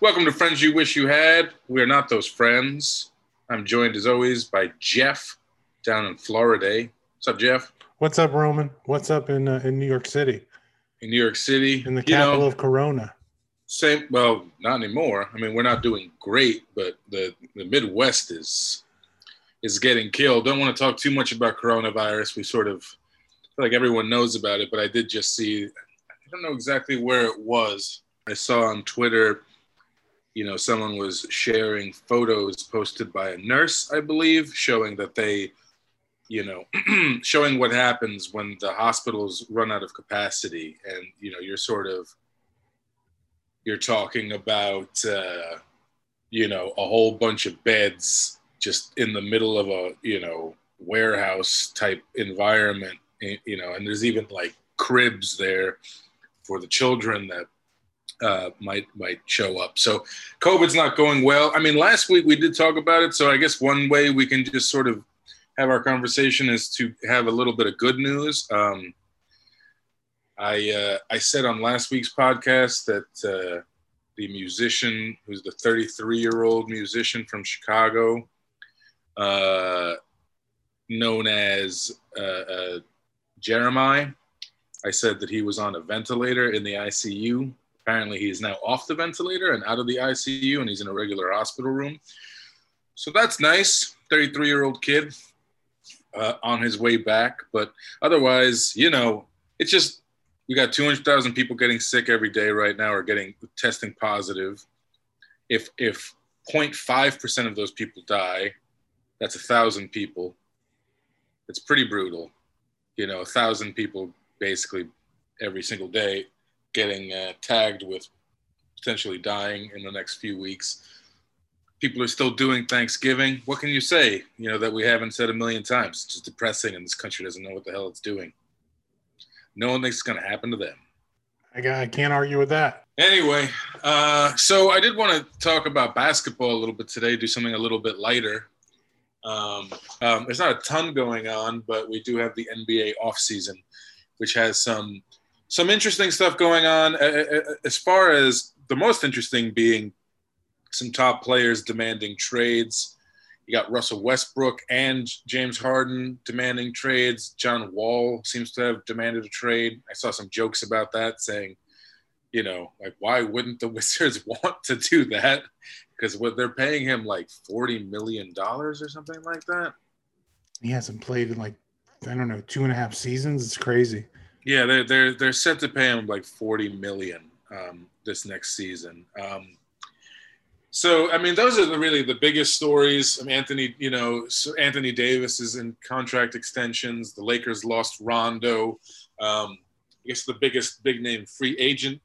Welcome to Friends You Wish You Had. We are not those friends. I'm joined as always by Jeff down in Florida. What's up, Jeff? What's up, Roman? What's up in uh, in New York City? In New York City, in the you capital know, of Corona. Same. Well, not anymore. I mean, we're not doing great, but the the Midwest is is getting killed. Don't want to talk too much about coronavirus. We sort of feel like everyone knows about it, but I did just see. I don't know exactly where it was. I saw on Twitter, you know, someone was sharing photos posted by a nurse, I believe, showing that they, you know, showing what happens when the hospitals run out of capacity, and you know, you're sort of you're talking about uh, you know a whole bunch of beds just in the middle of a you know warehouse type environment you know and there's even like cribs there for the children that uh, might might show up. So covid's not going well. I mean last week we did talk about it. So i guess one way we can just sort of have our conversation is to have a little bit of good news. Um, I uh, I said on last week's podcast that uh, the musician, who's the 33 year old musician from Chicago, uh, known as uh, uh, Jeremiah, I said that he was on a ventilator in the ICU. Apparently, he is now off the ventilator and out of the ICU, and he's in a regular hospital room. So that's nice. 33 year old kid uh, on his way back. But otherwise, you know, it's just we got 200,000 people getting sick every day right now or getting testing positive. If if 0.5% of those people die, that's a thousand people. It's pretty brutal. You know, a thousand people basically every single day getting uh, tagged with potentially dying in the next few weeks. People are still doing Thanksgiving. What can you say? You know, that we haven't said a million times. It's just depressing, and this country doesn't know what the hell it's doing. No one thinks it's going to happen to them. I, I can't argue with that. Anyway, uh, so I did want to talk about basketball a little bit today, do something a little bit lighter. Um, um, there's not a ton going on, but we do have the NBA offseason, which has some some interesting stuff going on. As far as the most interesting being some top players demanding trades. You got Russell Westbrook and James Harden demanding trades. John Wall seems to have demanded a trade. I saw some jokes about that saying, you know, like why wouldn't the Wizards want to do that? Because what they're paying him like forty million dollars or something like that. He hasn't played in like I don't know two and a half seasons. It's crazy. Yeah, they're they're they're set to pay him like forty million um, this next season. Um, so, I mean, those are the, really the biggest stories. I mean, Anthony, you know, Anthony Davis is in contract extensions. The Lakers lost Rondo. Um, I guess the biggest big name free agent,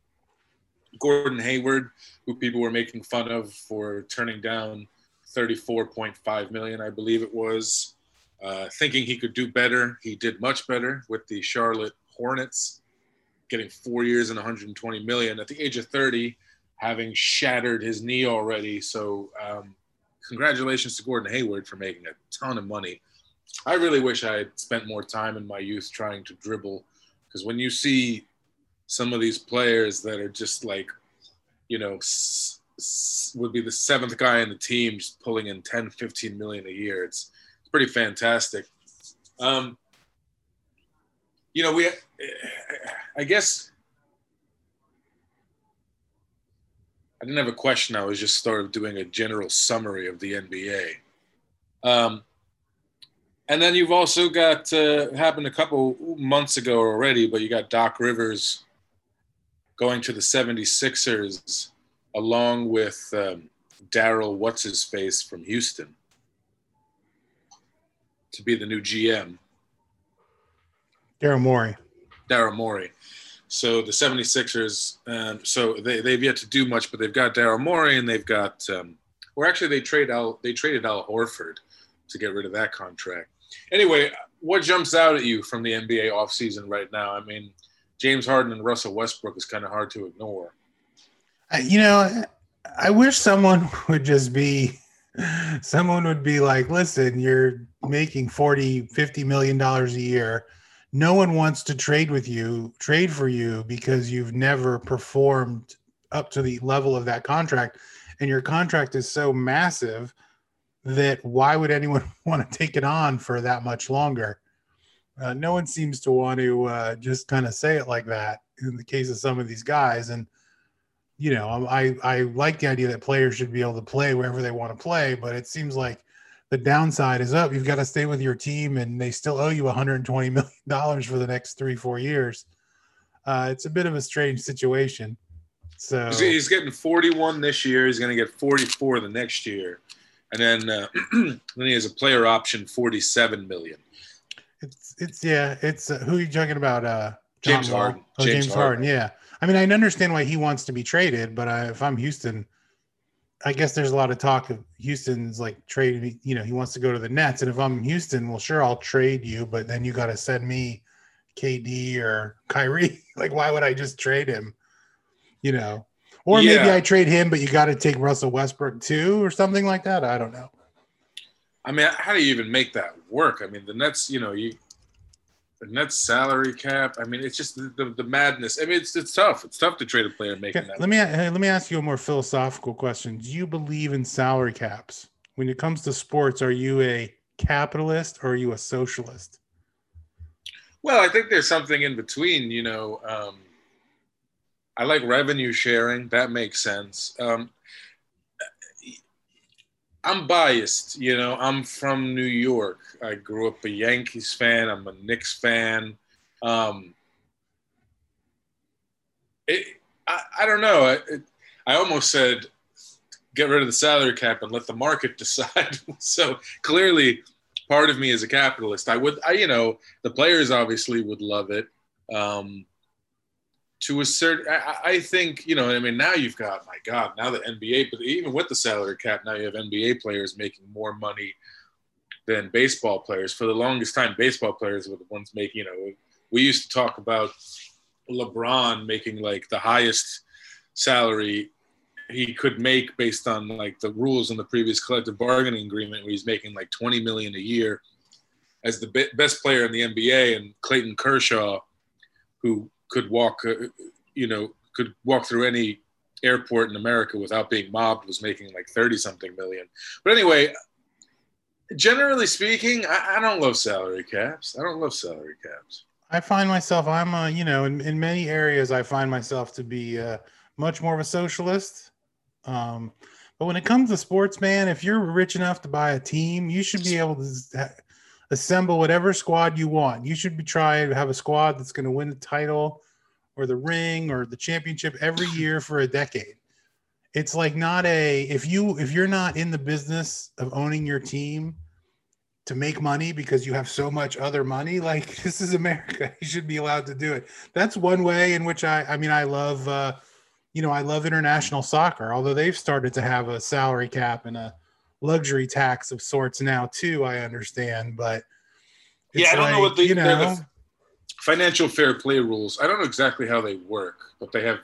Gordon Hayward, who people were making fun of for turning down 34.5 million, I believe it was, uh, thinking he could do better. He did much better with the Charlotte Hornets, getting four years and 120 million at the age of 30 having shattered his knee already. So, um, congratulations to Gordon Hayward for making a ton of money. I really wish I had spent more time in my youth trying to dribble because when you see some of these players that are just like, you know, s- would be the seventh guy in the team just pulling in 10, 15 million a year, it's, it's pretty fantastic. Um, you know, we, I guess I didn't have a question. I was just sort of doing a general summary of the NBA. Um, and then you've also got uh, happened a couple months ago already, but you got Doc Rivers going to the 76ers along with um, Daryl What's His Face from Houston to be the new GM. Daryl Morey. Daryl Morey. So the 76ers, um, so they, they've yet to do much, but they've got Daryl Morey and they've got, um, or actually they trade Al, they traded Al Horford to get rid of that contract. Anyway, what jumps out at you from the NBA offseason right now? I mean, James Harden and Russell Westbrook is kind of hard to ignore. You know, I wish someone would just be, someone would be like, listen, you're making 40, 50 million dollars a year no one wants to trade with you, trade for you because you've never performed up to the level of that contract, and your contract is so massive that why would anyone want to take it on for that much longer? Uh, no one seems to want to uh, just kind of say it like that in the case of some of these guys. And you know, I I like the idea that players should be able to play wherever they want to play, but it seems like the downside is up. You've got to stay with your team, and they still owe you 120 million dollars for the next three four years. Uh, it's a bit of a strange situation. So he's getting 41 this year. He's going to get 44 the next year, and then uh, then he has a player option 47 million. It's it's yeah. It's uh, who are you talking about? Uh, James Harden. Oh, James, James Harden. Harden. Yeah. I mean, I understand why he wants to be traded, but I, if I'm Houston, I guess there's a lot of talk of Houston's like trading. You know, he wants to go to the Nets, and if I'm Houston, well, sure, I'll trade you, but then you got to send me KD or Kyrie. like, why would I just trade him? You know, or yeah. maybe I trade him, but you got to take Russell Westbrook too, or something like that. I don't know. I mean, how do you even make that work? I mean, the Nets, you know, you the Nets salary cap. I mean, it's just the, the, the, madness. I mean, it's it's tough. It's tough to trade a player making that. Let me let me ask you a more philosophical question. Do you believe in salary caps? When it comes to sports, are you a capitalist or are you a socialist? Well, I think there's something in between. You know, um, I like revenue sharing. That makes sense. Um, I'm biased, you know. I'm from New York. I grew up a Yankees fan. I'm a Knicks fan. Um, it, I, I don't know. It, I almost said get rid of the salary cap and let the market decide. so clearly, part of me is a capitalist. I would, I, you know, the players obviously would love it. Um, to a certain, I, I, think, you know, I mean, now you've got, my God, now the NBA, but even with the salary cap, now you have NBA players making more money than baseball players. For the longest time, baseball players were the ones making, you know, we used to talk about LeBron making like the highest salary he could make based on like the rules in the previous collective bargaining agreement where he's making like 20 million a year as the best player in the NBA and Clayton Kershaw who could walk, uh, you know, could walk through any airport in America without being mobbed was making like 30 something million. But anyway, generally speaking, I, I, don't love salary caps. I don't love salary caps. I find myself, I'm, a, you know, in, in many areas, I find myself to be uh, much more of a socialist. Um, but when it comes to sports, man, if you're rich enough to buy a team, you should be able to assemble whatever squad you want. You should be trying to have a squad that's going to win the title or the ring or the championship every year for a decade. It's like not a if you if you're not in the business of owning your team to make money because you have so much other money, like this is America. You should be allowed to do it. That's one way in which I I mean I love uh you know, I love international soccer, although they've started to have a salary cap and a luxury tax of sorts now too. I understand, but yeah, I don't like, know what the, you know, the financial fair play rules. I don't know exactly how they work, but they have.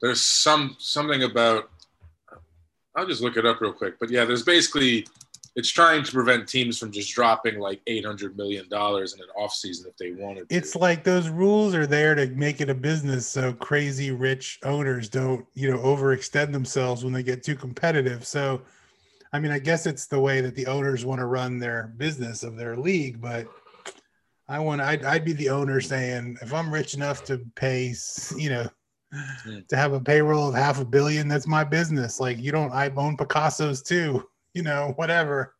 There's some something about. I'll just look it up real quick, but yeah, there's basically it's trying to prevent teams from just dropping like 800 million dollars in an off season if they wanted to. It's like those rules are there to make it a business so crazy rich owners don't, you know, overextend themselves when they get too competitive. So I mean, I guess it's the way that the owners want to run their business of their league, but I want I'd, I'd be the owner saying if I'm rich enough to pay, you know, hmm. to have a payroll of half a billion, that's my business. Like you don't, I own Picasso's too, you know, whatever.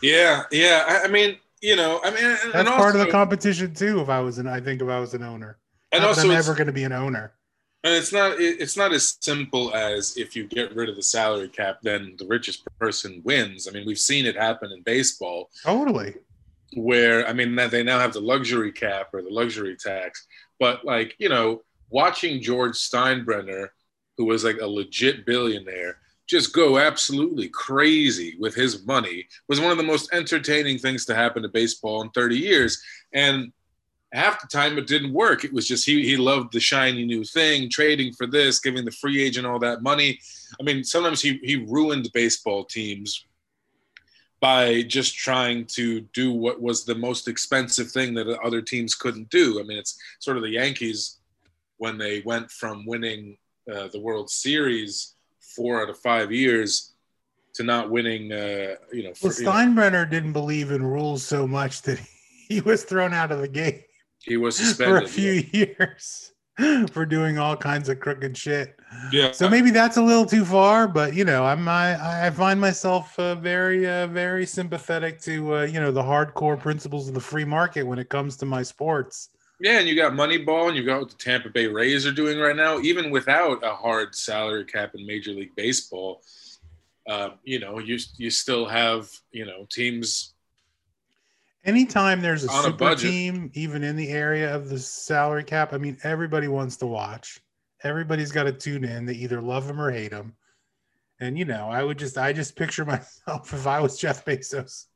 Yeah, yeah. I, I mean, you know, I mean, that's part of the competition too. If I was an, I think if I was an owner, and Not also I'm never going to be an owner. And it's not it's not as simple as if you get rid of the salary cap, then the richest person wins. I mean, we've seen it happen in baseball. Totally. Where I mean, they now have the luxury cap or the luxury tax, but like you know, watching George Steinbrenner, who was like a legit billionaire, just go absolutely crazy with his money was one of the most entertaining things to happen to baseball in 30 years. And half the time it didn't work. It was just he he loved the shiny new thing, trading for this, giving the free agent all that money. I mean, sometimes he he ruined baseball teams by just trying to do what was the most expensive thing that other teams couldn't do. I mean, it's sort of the Yankees when they went from winning uh, the World Series four out of five years to not winning. Uh, you know, well, Steinbrenner didn't believe in rules so much that he was thrown out of the game. He was suspended for a few yeah. years for doing all kinds of crooked shit. Yeah. So maybe that's a little too far, but you know, I'm I, I find myself uh, very uh, very sympathetic to uh, you know the hardcore principles of the free market when it comes to my sports. Yeah, and you got Moneyball, and you got what the Tampa Bay Rays are doing right now, even without a hard salary cap in Major League Baseball. Uh, you know, you you still have you know teams. Anytime there's a super a team, even in the area of the salary cap, I mean, everybody wants to watch. Everybody's got to tune in. They either love them or hate them. And you know, I would just, I just picture myself if I was Jeff Bezos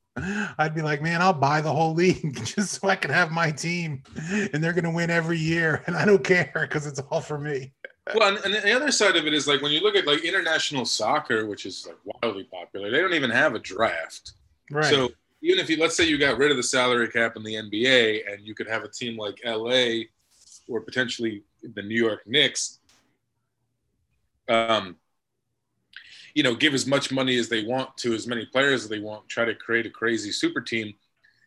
I'd be like, man, I'll buy the whole league just so I can have my team, and they're going to win every year, and I don't care because it's all for me. Well, and the other side of it is like when you look at like international soccer, which is like wildly popular, they don't even have a draft. Right. So even if you let's say you got rid of the salary cap in the NBA, and you could have a team like LA or potentially the New York Knicks, um, you know, give as much money as they want to as many players as they want, try to create a crazy super team.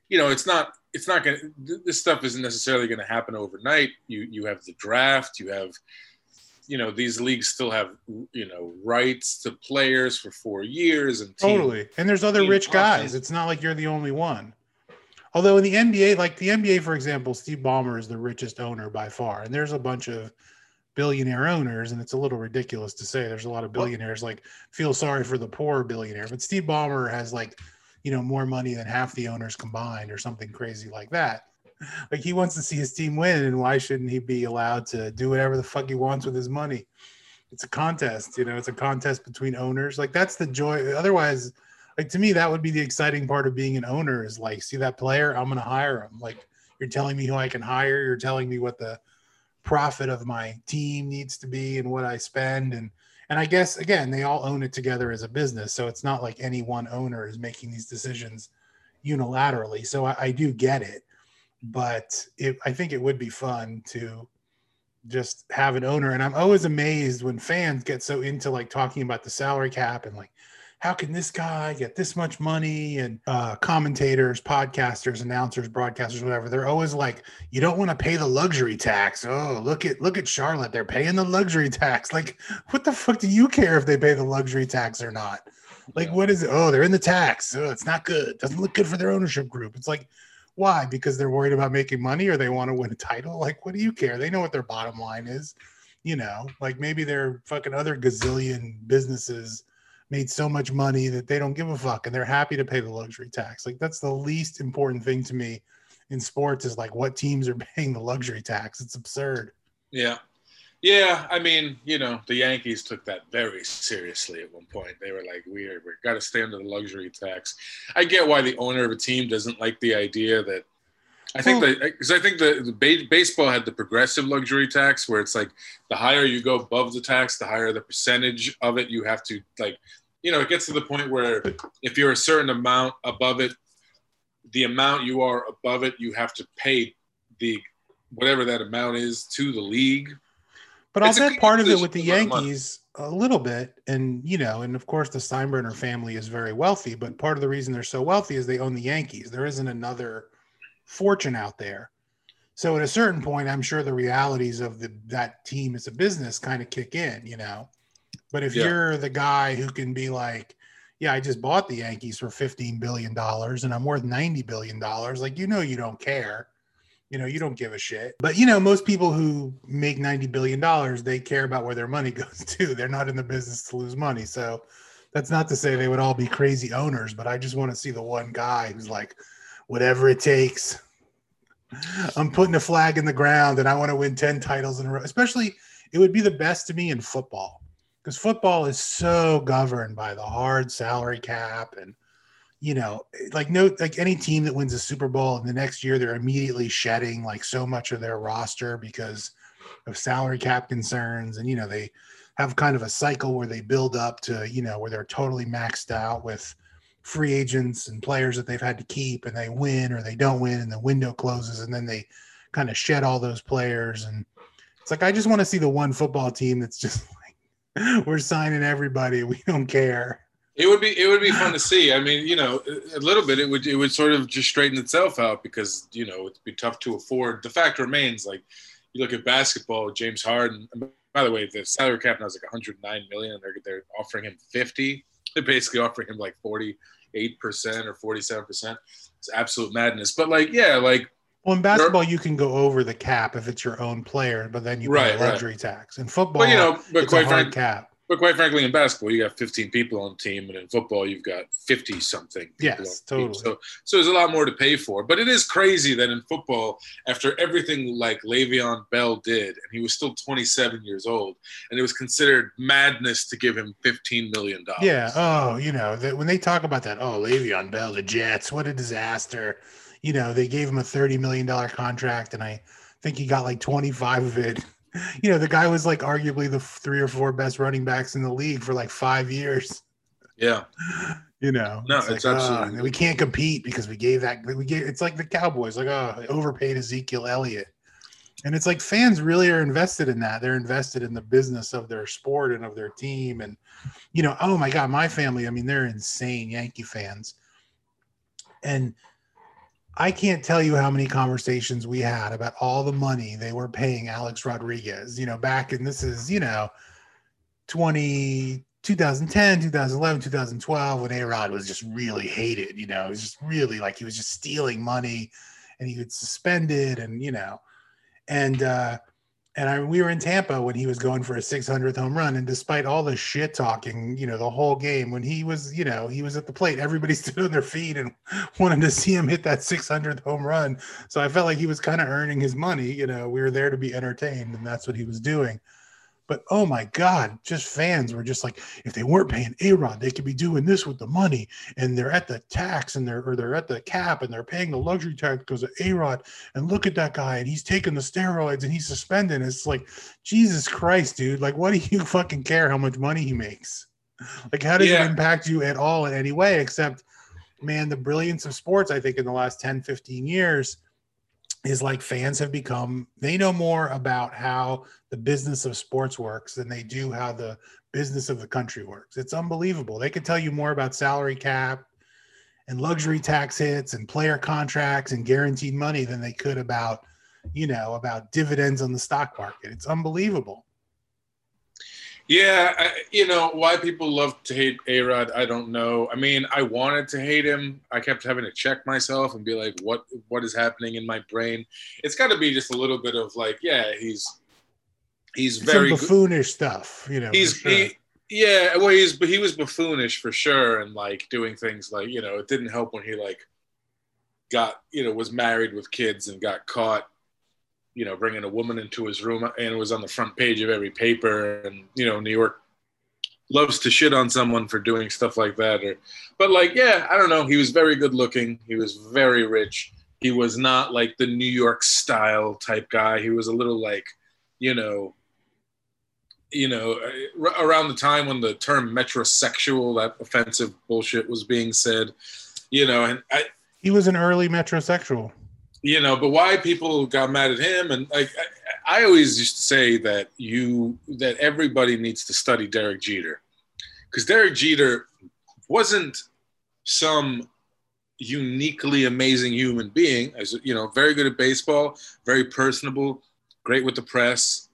You know, it's not it's not going to this stuff isn't necessarily going to happen overnight. You you have the draft, you have you know, these leagues still have you know, rights to players for 4 years and team, Totally. And there's other rich guys. It's not like you're the only one. Although in the NBA, like the NBA, for example, Steve Ballmer is the richest owner by far, and there's a bunch of billionaire owners, and it's a little ridiculous to say there's a lot of billionaires like feel sorry for the poor billionaire, but Steve Ballmer has like, you know, more money than half the owners combined or something crazy like that. Like he wants to see his team win, and why shouldn't he be allowed to do whatever the fuck he wants with his money? It's a contest, you know, it's a contest between owners. Like that's the joy. Otherwise, like to me, that would be the exciting part of being an owner is like, see that player, I'm gonna hire him. Like you're telling me who I can hire, you're telling me what the profit of my team needs to be and what I spend and and I guess again they all own it together as a business so it's not like any one owner is making these decisions unilaterally so I, I do get it but it, I think it would be fun to just have an owner and I'm always amazed when fans get so into like talking about the salary cap and like how can this guy get this much money? And uh, commentators, podcasters, announcers, broadcasters, whatever, they're always like, you don't want to pay the luxury tax. Oh, look at look at Charlotte, they're paying the luxury tax. Like, what the fuck do you care if they pay the luxury tax or not? Like, yeah. what is it? Oh, they're in the tax. Oh, it's not good. Doesn't look good for their ownership group. It's like, why? Because they're worried about making money or they want to win a title. Like, what do you care? They know what their bottom line is. You know, like maybe they're fucking other gazillion businesses made so much money that they don't give a fuck and they're happy to pay the luxury tax. Like that's the least important thing to me in sports is like what teams are paying the luxury tax. It's absurd. Yeah. Yeah, I mean, you know, the Yankees took that very seriously at one point. They were like, "We are we got to stay under the luxury tax." I get why the owner of a team doesn't like the idea that. I think hmm. well, that because I think the, the baseball had the progressive luxury tax, where it's like the higher you go above the tax, the higher the percentage of it you have to like you know, it gets to the point where if you're a certain amount above it, the amount you are above it, you have to pay the whatever that amount is to the league. But I'll bet part of it with the Yankees a little bit, and you know, and of course the Steinbrenner family is very wealthy. But part of the reason they're so wealthy is they own the Yankees. There isn't another fortune out there. So at a certain point, I'm sure the realities of the that team as a business kind of kick in. You know, but if yeah. you're the guy who can be like, yeah, I just bought the Yankees for $15 billion and I'm worth $90 billion, like, you know, you don't care. You know, you don't give a shit. But, you know, most people who make $90 billion, they care about where their money goes to. They're not in the business to lose money. So that's not to say they would all be crazy owners, but I just want to see the one guy who's like, whatever it takes. I'm putting a flag in the ground and I want to win 10 titles in a row. Especially, it would be the best to me in football because football is so governed by the hard salary cap and you know like no like any team that wins a super bowl in the next year they're immediately shedding like so much of their roster because of salary cap concerns and you know they have kind of a cycle where they build up to you know where they're totally maxed out with free agents and players that they've had to keep and they win or they don't win and the window closes and then they kind of shed all those players and It's like I just want to see the one football team that's just like we're signing everybody. We don't care. It would be it would be fun to see. I mean, you know, a little bit it would it would sort of just straighten itself out because you know it'd be tough to afford. The fact remains, like you look at basketball, James Harden. By the way, the salary cap now is like 109 million, and they're they're offering him 50. They're basically offering him like 48 percent or 47 percent. It's absolute madness. But like, yeah, like well, in basketball, you can go over the cap if it's your own player, but then you pay right, a luxury right. tax. In football, but, you know, but quite frankly, cap. But quite frankly, in basketball, you got 15 people on the team, and in football, you've got 50 something. Yes, totally. So, so there's a lot more to pay for. But it is crazy that in football, after everything like Le'Veon Bell did, and he was still 27 years old, and it was considered madness to give him 15 million dollars. Yeah. Oh, you know, that when they talk about that, oh, Le'Veon Bell, the Jets, what a disaster. You know, they gave him a 30 million dollar contract, and I think he got like 25 of it you know, the guy was like arguably the three or four best running backs in the league for like five years. Yeah. You know, no, it's, it's like, absolutely. Uh, we can't compete because we gave that. We gave. It's like the Cowboys, like oh, overpaid Ezekiel Elliott, and it's like fans really are invested in that. They're invested in the business of their sport and of their team, and you know, oh my God, my family. I mean, they're insane Yankee fans, and I can't tell you how many conversations we had about all the money they were paying Alex Rodriguez, you know, back in this is, you know, 20, 2010, 2011, 2012, when A Rod was just really hated, you know, it was just really like he was just stealing money and he was suspended and, you know, and, uh, and I, we were in Tampa when he was going for a 600th home run. And despite all the shit talking, you know, the whole game, when he was, you know, he was at the plate, everybody stood on their feet and wanted to see him hit that 600th home run. So I felt like he was kind of earning his money. You know, we were there to be entertained, and that's what he was doing. But oh my God, just fans were just like, if they weren't paying A Rod, they could be doing this with the money. And they're at the tax and they're or they're at the cap and they're paying the luxury tax because of A Rod. And look at that guy, and he's taking the steroids and he's suspended. It's like, Jesus Christ, dude. Like, what do you fucking care how much money he makes? Like, how does yeah. it impact you at all in any way? Except, man, the brilliance of sports, I think, in the last 10, 15 years is like fans have become they know more about how the business of sports works than they do how the business of the country works. It's unbelievable. They could tell you more about salary cap and luxury tax hits and player contracts and guaranteed money than they could about, you know, about dividends on the stock market. It's unbelievable. Yeah, I, you know why people love to hate A Rod. I don't know. I mean, I wanted to hate him. I kept having to check myself and be like, "What? What is happening in my brain?" It's got to be just a little bit of like, yeah, he's he's very Some buffoonish stuff. You know, he's sure. he, yeah. Well, he's but he was buffoonish for sure, and like doing things like you know, it didn't help when he like got you know was married with kids and got caught you know, bringing a woman into his room and was on the front page of every paper. And, you know, New York loves to shit on someone for doing stuff like that. Or, but like, yeah, I don't know. He was very good looking. He was very rich. He was not like the New York style type guy. He was a little like, you know, you know, uh, around the time when the term metrosexual, that offensive bullshit was being said, you know, and I, he was an early metrosexual you know, but why people got mad at him and like I, I, always used to say that you that everybody needs to study Derek Jeter. Because Derek Jeter wasn't some uniquely amazing human being as you know very good at baseball very personable great with the press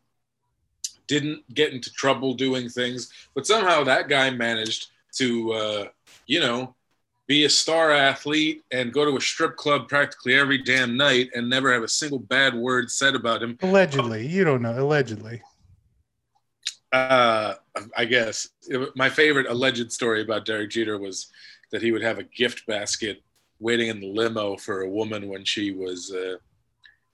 didn't get into trouble doing things but somehow that guy managed to uh, you know be a star athlete and go to a strip club practically every damn night and never have a single bad word said about him. Allegedly, you don't know. Allegedly. Uh, I guess my favorite alleged story about Derek Jeter was that he would have a gift basket waiting in the limo for a woman when she was uh,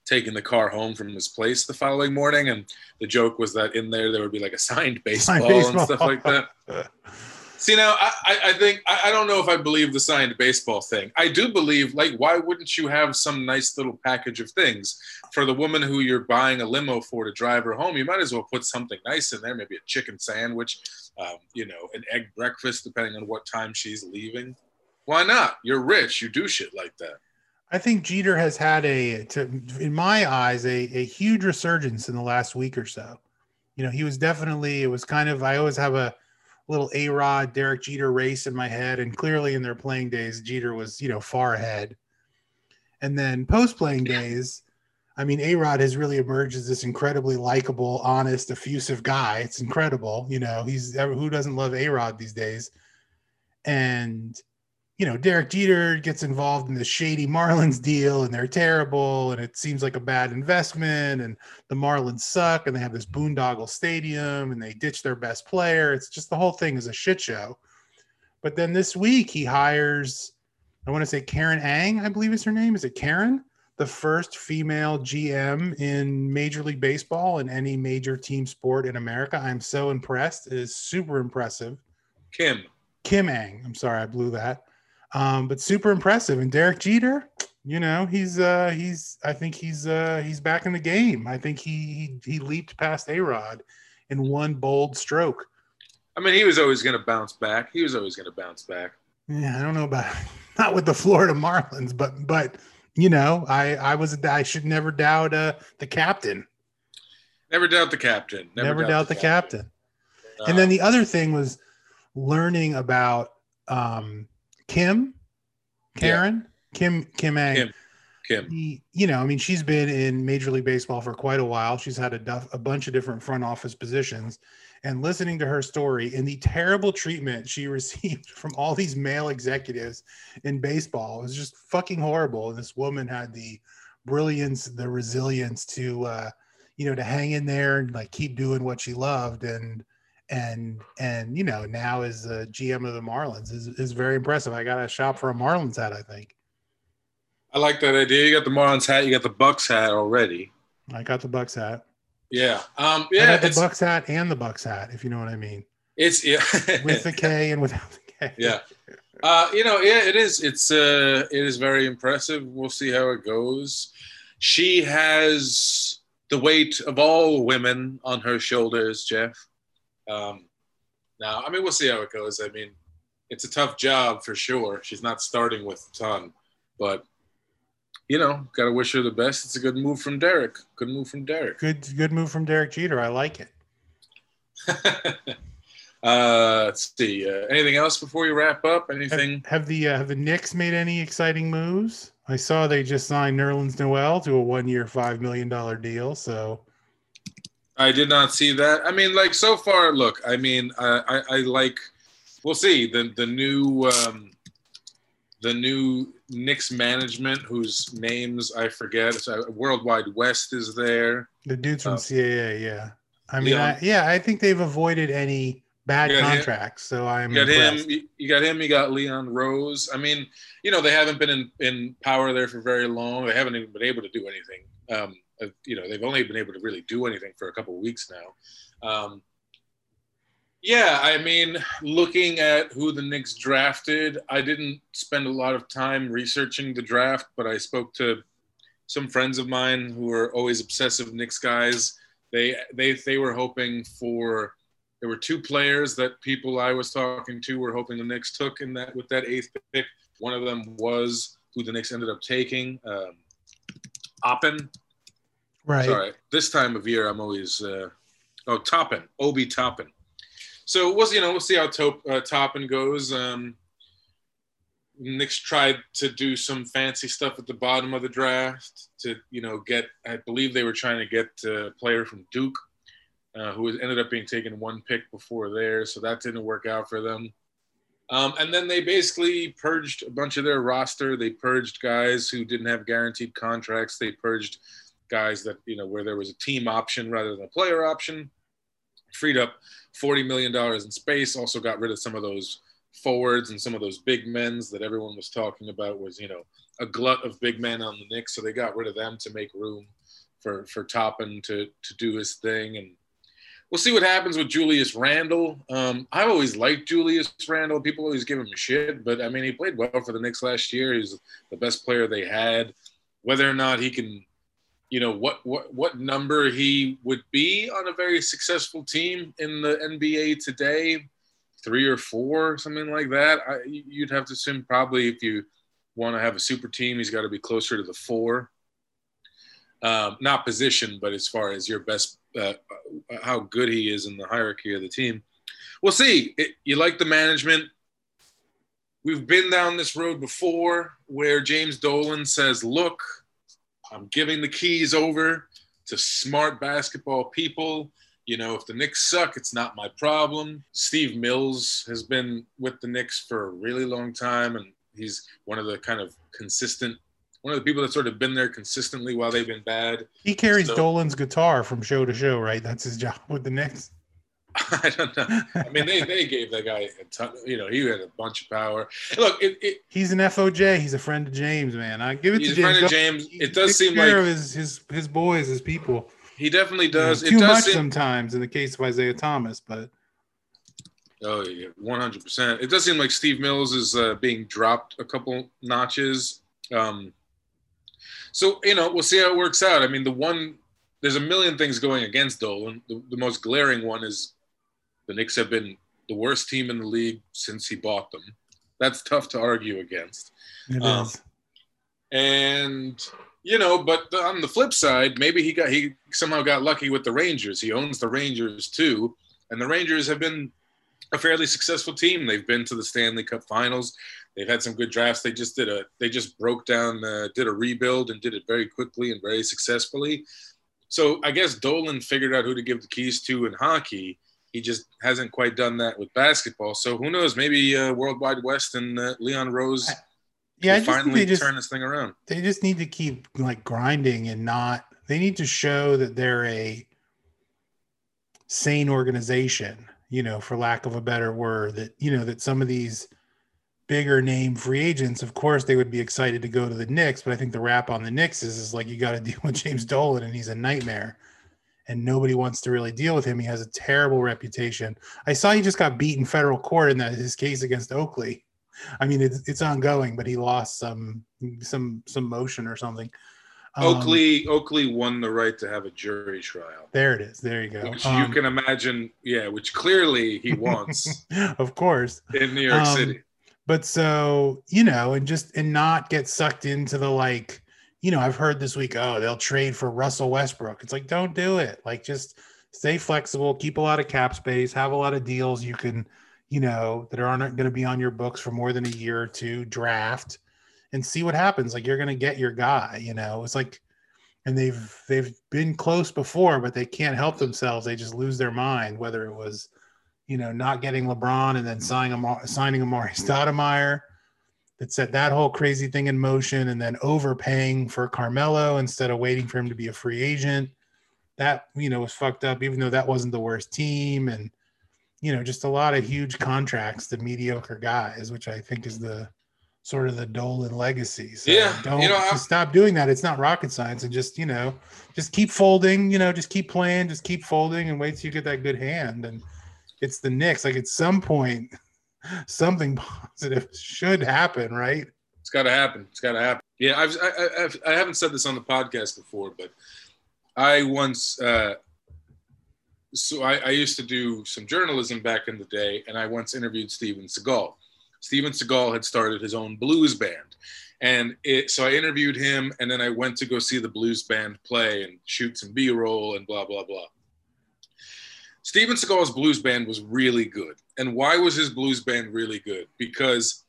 taking the car home from his place the following morning, and the joke was that in there there would be like a signed baseball, signed baseball. and stuff like that. See now, I, I think I don't know if I believe the signed baseball thing. I do believe, like, why wouldn't you have some nice little package of things for the woman who you're buying a limo for to drive her home? You might as well put something nice in there, maybe a chicken sandwich, um, you know, an egg breakfast, depending on what time she's leaving. Why not? You're rich. You do shit like that. I think Jeter has had a, to, in my eyes, a, a huge resurgence in the last week or so. You know, he was definitely, it was kind of, I always have a little A Rod, Derek Jeter race in my head. And clearly in their playing days, Jeter was, you know, far ahead. And then post playing days, I mean, A Rod has really emerged as this incredibly likable, honest, effusive guy. It's incredible. You know, he's who doesn't love A Rod these days? And you know, Derek Jeter gets involved in the shady Marlins deal and they're terrible and it seems like a bad investment and the Marlins suck and they have this boondoggle stadium and they ditch their best player. It's just the whole thing is a shit show. But then this week he hires, I want to say Karen Ng, I believe is her name. Is it Karen? The first female GM in Major League Baseball and any major team sport in America. I'm so impressed. It is super impressive. Kim. Kim Ng. I'm sorry, I blew that. Um, but super impressive. And Derek Jeter, you know, he's uh he's I think he's uh he's back in the game. I think he he, he leaped past A Rod in one bold stroke. I mean, he was always going to bounce back. He was always going to bounce back. Yeah, I don't know about not with the Florida Marlins, but but you know, I I was I should never doubt uh the captain. Never doubt the captain. Never, never doubt, doubt, the, captain. captain. Uh, and then the other thing was learning about um Kim, Karen, yeah. Kim, Kim Ng. Kim. Kim. You know, I mean, she's been in Major League Baseball for quite a while. She's had a, duff, a bunch of different front office positions. And listening to her story and the terrible treatment she received from all these male executives in baseball was just fucking horrible. And this woman had the brilliance, the resilience to, uh, you know, to hang in there and like keep doing what she loved. And and and you know now is the GM of the Marlins is is very impressive. I got a shop for a Marlins hat. I think. I like that idea. You got the Marlins hat. You got the Bucks hat already. I got the Bucks hat. Yeah. Um. Yeah. the Bucks hat and the Bucks hat, if you know what I mean. It's yeah. with the K and without the K. Yeah. Uh, you know, yeah, it is. It's uh, it is very impressive. We'll see how it goes. She has the weight of all women on her shoulders, Jeff. Um, now, I mean, we'll see how it goes. I mean, it's a tough job for sure. She's not starting with a ton, but you know, got to wish her the best. It's a good move from Derek. Good move from Derek. Good, good move from Derek Jeter. I like it. uh, let's see. Uh, anything else before we wrap up? Anything? Have, have the uh, have the Knicks made any exciting moves? I saw they just signed Nerlens Noel to a one-year, five million dollar deal. So I did not see that. I mean, like so far, look. I mean, I, I, I like. We'll see the the new um, the new Knicks management, whose names I forget. So Worldwide West is there. The dudes from uh, CAA, yeah. I mean, yeah. I, yeah, I think they've avoided any bad contracts. Him. So I'm. You got impressed. him. You got him. You got Leon Rose. I mean, you know, they haven't been in in power there for very long. They haven't even been able to do anything. Um, you know they've only been able to really do anything for a couple of weeks now. Um, yeah, I mean, looking at who the Knicks drafted, I didn't spend a lot of time researching the draft, but I spoke to some friends of mine who are always obsessive Knicks guys. They they they were hoping for there were two players that people I was talking to were hoping the Knicks took in that with that eighth pick. One of them was who the Knicks ended up taking, um, Oppen, Right. Sorry. This time of year, I'm always uh, oh Toppin, Obi Toppin. So we'll you know we'll see how Top, uh, Toppin goes. Um, Knicks tried to do some fancy stuff at the bottom of the draft to you know get. I believe they were trying to get a player from Duke, uh, who ended up being taken one pick before there, so that didn't work out for them. Um, and then they basically purged a bunch of their roster. They purged guys who didn't have guaranteed contracts. They purged guys that you know where there was a team option rather than a player option. Freed up forty million dollars in space. Also got rid of some of those forwards and some of those big men's that everyone was talking about was you know a glut of big men on the Knicks. So they got rid of them to make room for for Toppin to to do his thing and. We'll see what happens with Julius Randle. Um, I've always liked Julius Randle. People always give him shit, but I mean, he played well for the Knicks last year. He's the best player they had. Whether or not he can you know what what what number he would be on a very successful team in the NBA today, three or four, something like that. I, you'd have to assume probably if you want to have a super team, he's got to be closer to the four. Um, not position, but as far as your best, uh, how good he is in the hierarchy of the team. We'll see. It, you like the management. We've been down this road before where James Dolan says, Look, I'm giving the keys over to smart basketball people. You know, if the Knicks suck, it's not my problem. Steve Mills has been with the Knicks for a really long time, and he's one of the kind of consistent, one of the people that sort of been there consistently while they've been bad. He carries So- Dolan's guitar from show to show, right? That's his job with the Knicks. I don't know. I mean, they, they gave that guy a ton. You know, he had a bunch of power. Look, it, it, He's an FOJ. He's a friend of James, man. I give it he's to a friend James. of James. He It does seem like his, his his boys, his people. he definitely You know, does. too It does much seem. sometimes in the case of Isiah Thomas, but Oh yeah, one hundred percent. It does seem like Steve Mills is uh, being dropped a couple notches. Um, so you know, we'll see how it works out. I mean, the one there's a million things going against Dolan. The, the most glaring one is the Knicks have been the worst team in the league since he bought them. That's tough to argue against. it is. Um, And you know, but on the flip side, maybe he got he somehow got lucky with the Rangers. He owns the Rangers too, and the Rangers have been a fairly successful team. They've been to the Stanley Cup Finals. They've had some good drafts. They just did a they just broke down uh, did a rebuild and did it very quickly and very successfully. So I guess Dolan figured out who to give the keys to in hockey. He just hasn't quite done that with basketball. So who knows? Maybe uh, World Wide Wes and uh, Leon Rose yeah, I will just finally just turn this thing around. they just need to keep like grinding and not they need to show that they're a sane organization you know for lack of a better word that you know that some of these bigger name free agents of course they would be excited to go to the Knicks but I think the rap on the Knicks is, is like you got to deal with James Dolan and he's a nightmare and nobody wants to really deal with him he has a terrible reputation I saw he just got beat in federal court in that his case against Oakley I mean, it's it's ongoing, but he lost some some some motion or something. Um, Oakley Oakley won the right to have a jury trial, There it is. There you go. which Um, you can imagine. Yeah, which clearly he wants of course. in New York Um, City. But so, you know, and just and not get sucked into the like, you know, I've heard this week, oh, they'll trade for Russell Westbrook. It's like, don't do it. Like just stay flexible, keep a lot of cap space, have a lot of deals you can, you know, that aren't going to be on your books for more than a year or two, draft and see what happens. Like you're going to get your guy, you know. It's like and they've they've been close before, but they can't help themselves. They just lose their mind, whether it was you know, not getting LeBron and then signing signing Amar'e Stoudemire that set that whole crazy thing in motion, and then overpaying for Carmelo instead of waiting for him to be a free agent. That you know was fucked up, even though that wasn't the worst team, and you know, just a lot of huge contracts to mediocre guys, which I think is the sort of the Dolan legacy. So Yeah, don't you know, stop doing that. It's not rocket science, and just you know, just keep folding. You know, just keep playing, just keep folding, and wait till you get that good hand. And it's the Knicks. Like at some point, something positive should happen, right? It's got to happen. It's got to happen. Yeah, I've, I, I've I haven't said this on the podcast before, but I once uh, so I, I used to do some journalism back in the day, and I once interviewed Steven Seagal. Steven Seagal had started his own blues band, and it, so I interviewed him, and then I went to go see the blues band play and shoot some B-roll and blah blah blah. Steven Seagal's blues band was really good, and why was his blues band really good? Because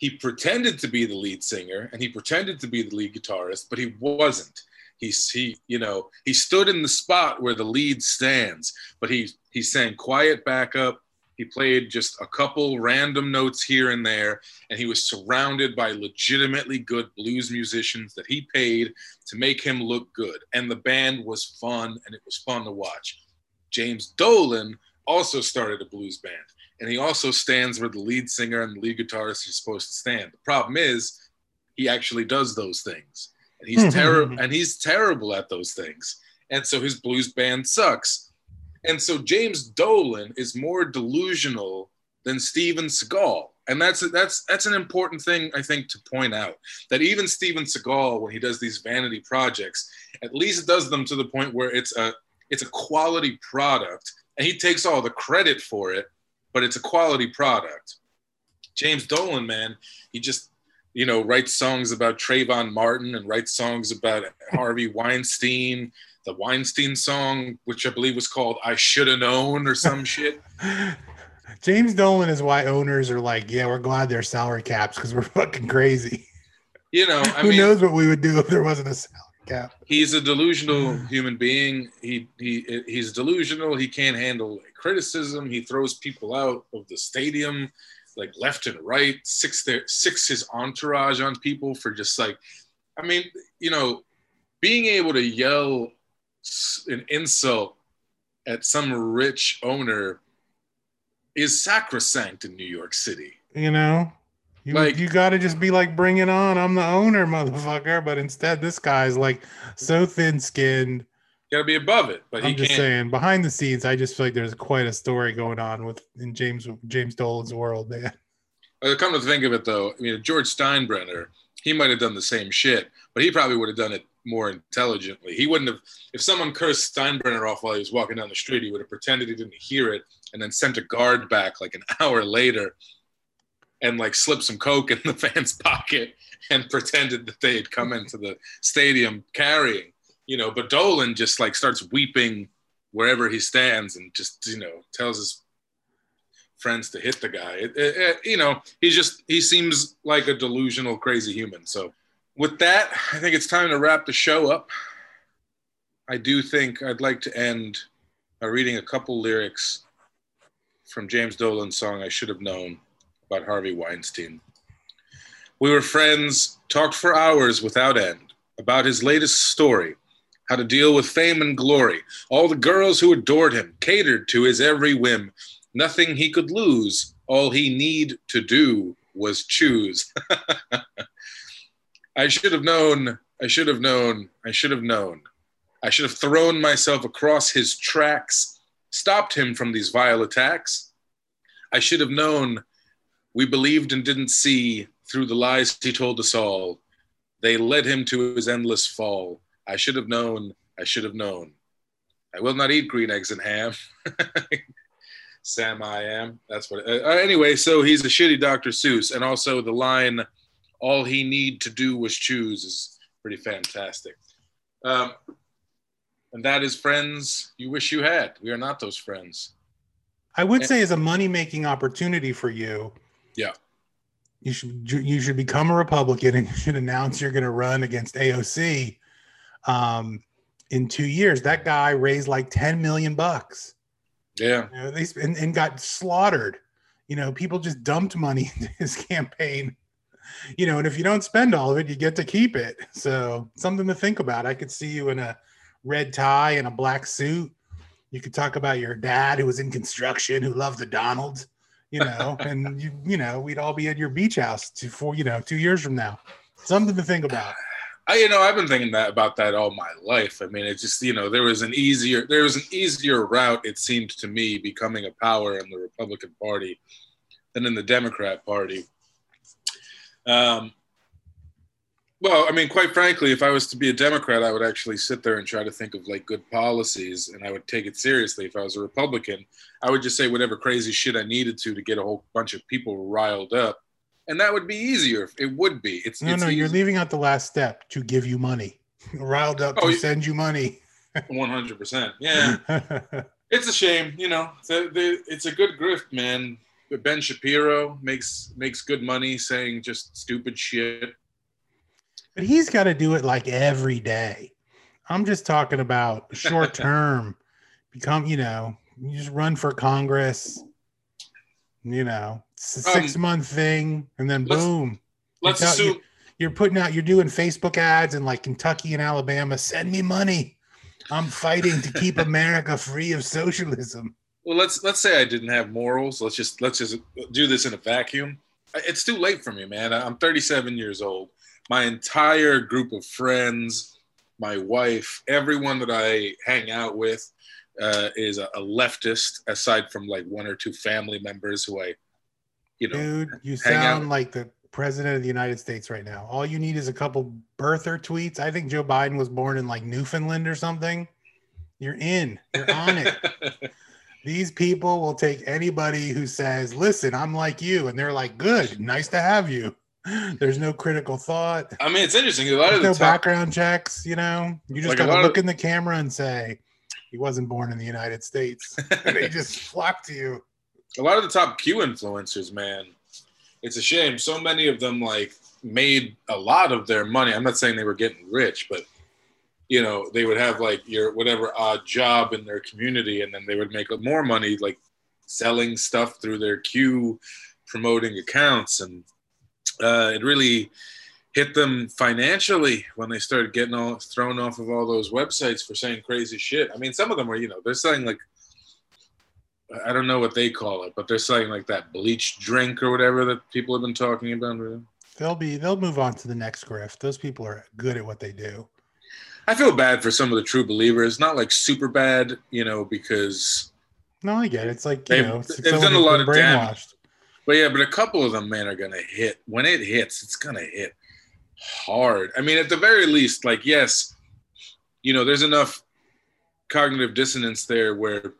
he pretended to be the lead singer and he pretended to be the lead guitarist, but he wasn't. He's he, you know, he stood in the spot where the lead stands, but he he sang quiet backup. He played just a couple random notes here and there, and he was surrounded by legitimately good blues musicians that he paid to make him look good. And the band was fun and it was fun to watch. James Dolan also started a blues band and he also stands where the lead singer and the lead guitarist are supposed to stand. The problem is he actually does those things, and he's hmm. terrible, and he's terrible at those things, and so his blues band sucks. And so James Dolan is more delusional than Steven Seagal, and that's that's that's an important thing I think to point out. That even Steven Seagal, when he does these vanity projects, at least does them to the point where it's a it's a quality product, and he takes all the credit for it but it's a quality product. James Dolan, man, he just you know, writes songs about Trayvon Martin and writes songs about Harvey Weinstein. The Weinstein song, which I believe was called "I Should Have Known" or some shit. James Dolan is why owners are like, yeah, we're glad they're salary caps because we're fucking crazy. You know, I Who mean, knows what we would do if there wasn't a salary cap? he's a delusional human being. He he he's delusional. He can't handle criticism. He throws people out of the stadium, like left and right. Six their six his entourage on people for just like, I mean, you know, being able to yell an insult at some rich owner is sacrosanct in New York City. You know, you Like- you got to just be like, bring it on. I'm the owner, motherfucker. But instead, this guy's like so thin-skinned. Got to be above it, but he I'm just can't. saying, behind the scenes, I just feel like there's quite a story going on with in James James Dolan's world, man. Uh, come to think of it, though, I mean, George Steinbrenner, he might have done the same shit, but he probably would have done it more intelligently. He wouldn't have, if someone cursed Steinbrenner off while he was walking down the street, he would have pretended he didn't hear it and then sent a guard back like an hour later and like slipped some coke in the fan's pocket and pretended that they had come into the stadium carrying, you know. But Dolan just like starts weeping wherever he stands and just, you know, tells his friends to hit the guy. It, it- it- you know, he just he seems like a delusional, crazy human. So, with that, I think it's time to wrap the show up. I do think I'd like to end by reading a couple lyrics from James Dolan's song "I Should Have Known" about Harvey Weinstein. We were friends, talked for hours without end about his latest story, how to deal with fame and glory. All the girls who adored him catered to his every whim nothing he could lose. All he need to do was choose. I should have known. I should have known. I should have known. I should have thrown myself across his tracks, stopped him from these vile attacks. I should have known. We believed and didn't see through the lies he told us all. They led him to his endless fall. I should have known. I should have known. I will not eat green eggs and ham. Sam I am. That's what. Uh, anyway, so he's a shitty Dr. Seuss, and also the line, "All he need to do was choose," is pretty fantastic. Um, and that is friends you wish you had. We are not those friends. I would say as a money making opportunity for you. Yeah. You should you should become a Republican and you should announce you're going to run against AOC um, in two years. That guy raised like 10 million bucks. Yeah, You know, they and, and got slaughtered. You know, people just dumped money into his campaign. You know, and if you don't spend all of it, you get to keep it. So something to think about. I could see you in a red tie and a black suit. You could talk about your dad who was in construction, who loved the Donald, you know, and you, you know, we'd all be at your beach house for you know two years from now. Something to think about. I you know I've been thinking that about that all my life. I mean, it just you know there was an easier there was an easier route it seemed to me becoming a power in the Republican Party than in the Democrat Party. Um, well, I mean, quite frankly, if I was to be a Democrat, I would actually sit there and try to think of like good policies, and I would take it seriously. If I was a Republican, I would just say whatever crazy shit I needed to to get a whole bunch of people riled up, and that would be easier. It would be. It's No, it's no, you're leaving out the last step to give you money. Riled up Oh, to you- send you money. One hundred percent. Yeah, it's a shame. You know, the, the, it's a good grift, man. But Ben Shapiro makes makes good money saying just stupid shit. But he's got to do it like every day. I'm just talking about short term. Become, you know, you just run for Congress. You know, it's a Um, six month thing, and then let's- boom, Let's tell- assume. you're putting out, you're doing Facebook ads in like Kentucky and Alabama. Send me money. I'm fighting to keep America free of socialism. Well, let's let's say I didn't have morals. Let's just let's just do this in a vacuum. It's too late for me, man. I'm 37 years old. My entire group of friends, my wife, everyone that I hang out with uh, is a, a leftist. Aside from like one or two family members who I, you know, Dude, you sound like the president of the United States right now. All you need is a couple birther tweets. I think Joe Biden was born in like Newfoundland or something. You're in. You're on it. These people will take anybody who says, "Listen, I'm like you," and they're like, "Good, nice to have you." There's no critical thought. I mean, it's interesting. A lot There's of the no top, background checks. You know, you just Like gotta look of- in the camera and say he wasn't born in the United States. they just flock to you. a lot of the top Q influencers, man. It's a shame. So many of them like made a lot of their money. I'm not saying they were getting rich, but you know, they would have like your whatever odd job in their community, and then they would make more money like selling stuff through their Q promoting accounts, and uh, it really hit them financially when they started getting all thrown off of all those websites for saying crazy shit. I mean, some of them were, you know, they're saying like I don't know what they call it, but they're saying like that bleach drink or whatever that people have been talking about. They'll be they'll move on to the next grift. Those people are good at what they do. I feel bad for some of the true believers. Not like super bad, you know, because No, I get it. It's like you They've- know, it's they've done a lot of damage. But yeah, but a couple of them, man, are gonna hit. When it hits, it's gonna hit hard. I mean, at the very least, like yes, you know, there's enough cognitive dissonance there where,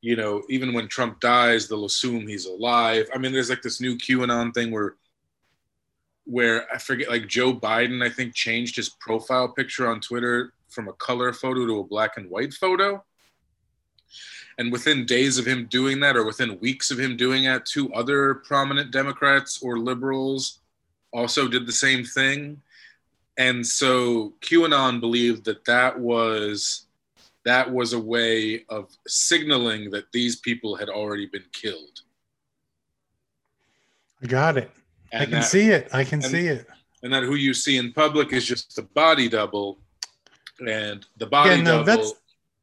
you know, even when Trump dies, they'll assume he's alive. I mean, there's like this new QAnon thing where where I forget, like Joe Biden, I think, changed his profile picture on Twitter from a color photo to a black and white photo. And within days of him doing that, or within weeks of him doing that, two other prominent Democrats or liberals also did the same thing. And so QAnon believed that that was that was a way of signaling that these people had already been killed. I got it. I can that, see it. I can and- see it. and that who you see in public is just a body double, and the body Yeah, no, double.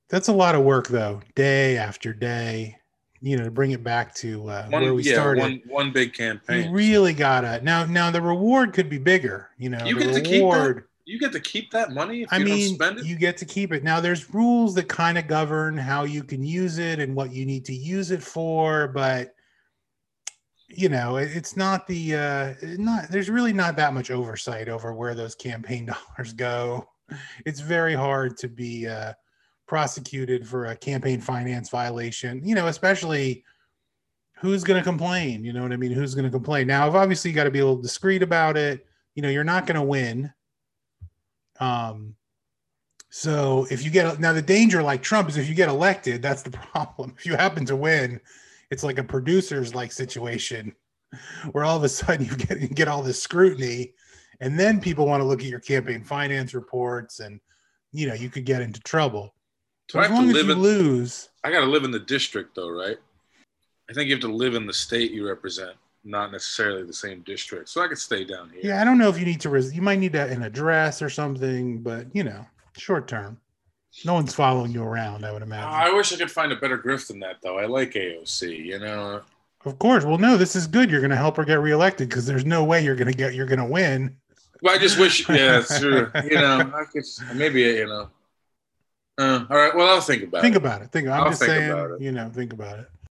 That's a lot of work though, day after day. You know, to bring it back to uh, one, where we yeah, started. one one big campaign. You really gotta now. Now the reward could be bigger. You know, You the get to keep that? reward. you get to keep that money if I you mean, don't spend it. you get to keep it. Now, there's rules that kind of govern how you can use it and what you need to use it for, but you know, it's not the uh not there's really not that much oversight over where those campaign dollars go. It's very hard to be uh prosecuted for a campaign finance violation, you know, especially who's going to complain, you know what I mean? Who's going to complain? Now, I've obviously got to be a little discreet about it. You know, you're not going to win. Um, so if you get now the danger like Trump is if you get elected, that's the problem. If you happen to win, it's like a producer's like situation where all of a sudden you get you get all this scrutiny, and then people want to look at your campaign finance reports, and you know you could get into trouble. Do So I as have to long as live you in- lose, I got to live in the district though, right? I think you have to live in the state you represent, not necessarily the same district. So I could stay down here. yeah, I don't know if you need to. Res- you might need a, an address or something, but you know, short term, no one's following you around. I would imagine. I wish I could find a better grift than that, though. I like AOC. You know, Of course. Well, no, this is good. You're going to help her get reelected because there's no way you're going to get. You're going to win. well, I just wish. Yeah, it's true. You know, I could maybe. You know. Uh, all right. Well, I'll think about Think it. Think about it. Think. I'm I'll just saying. You know, think about it.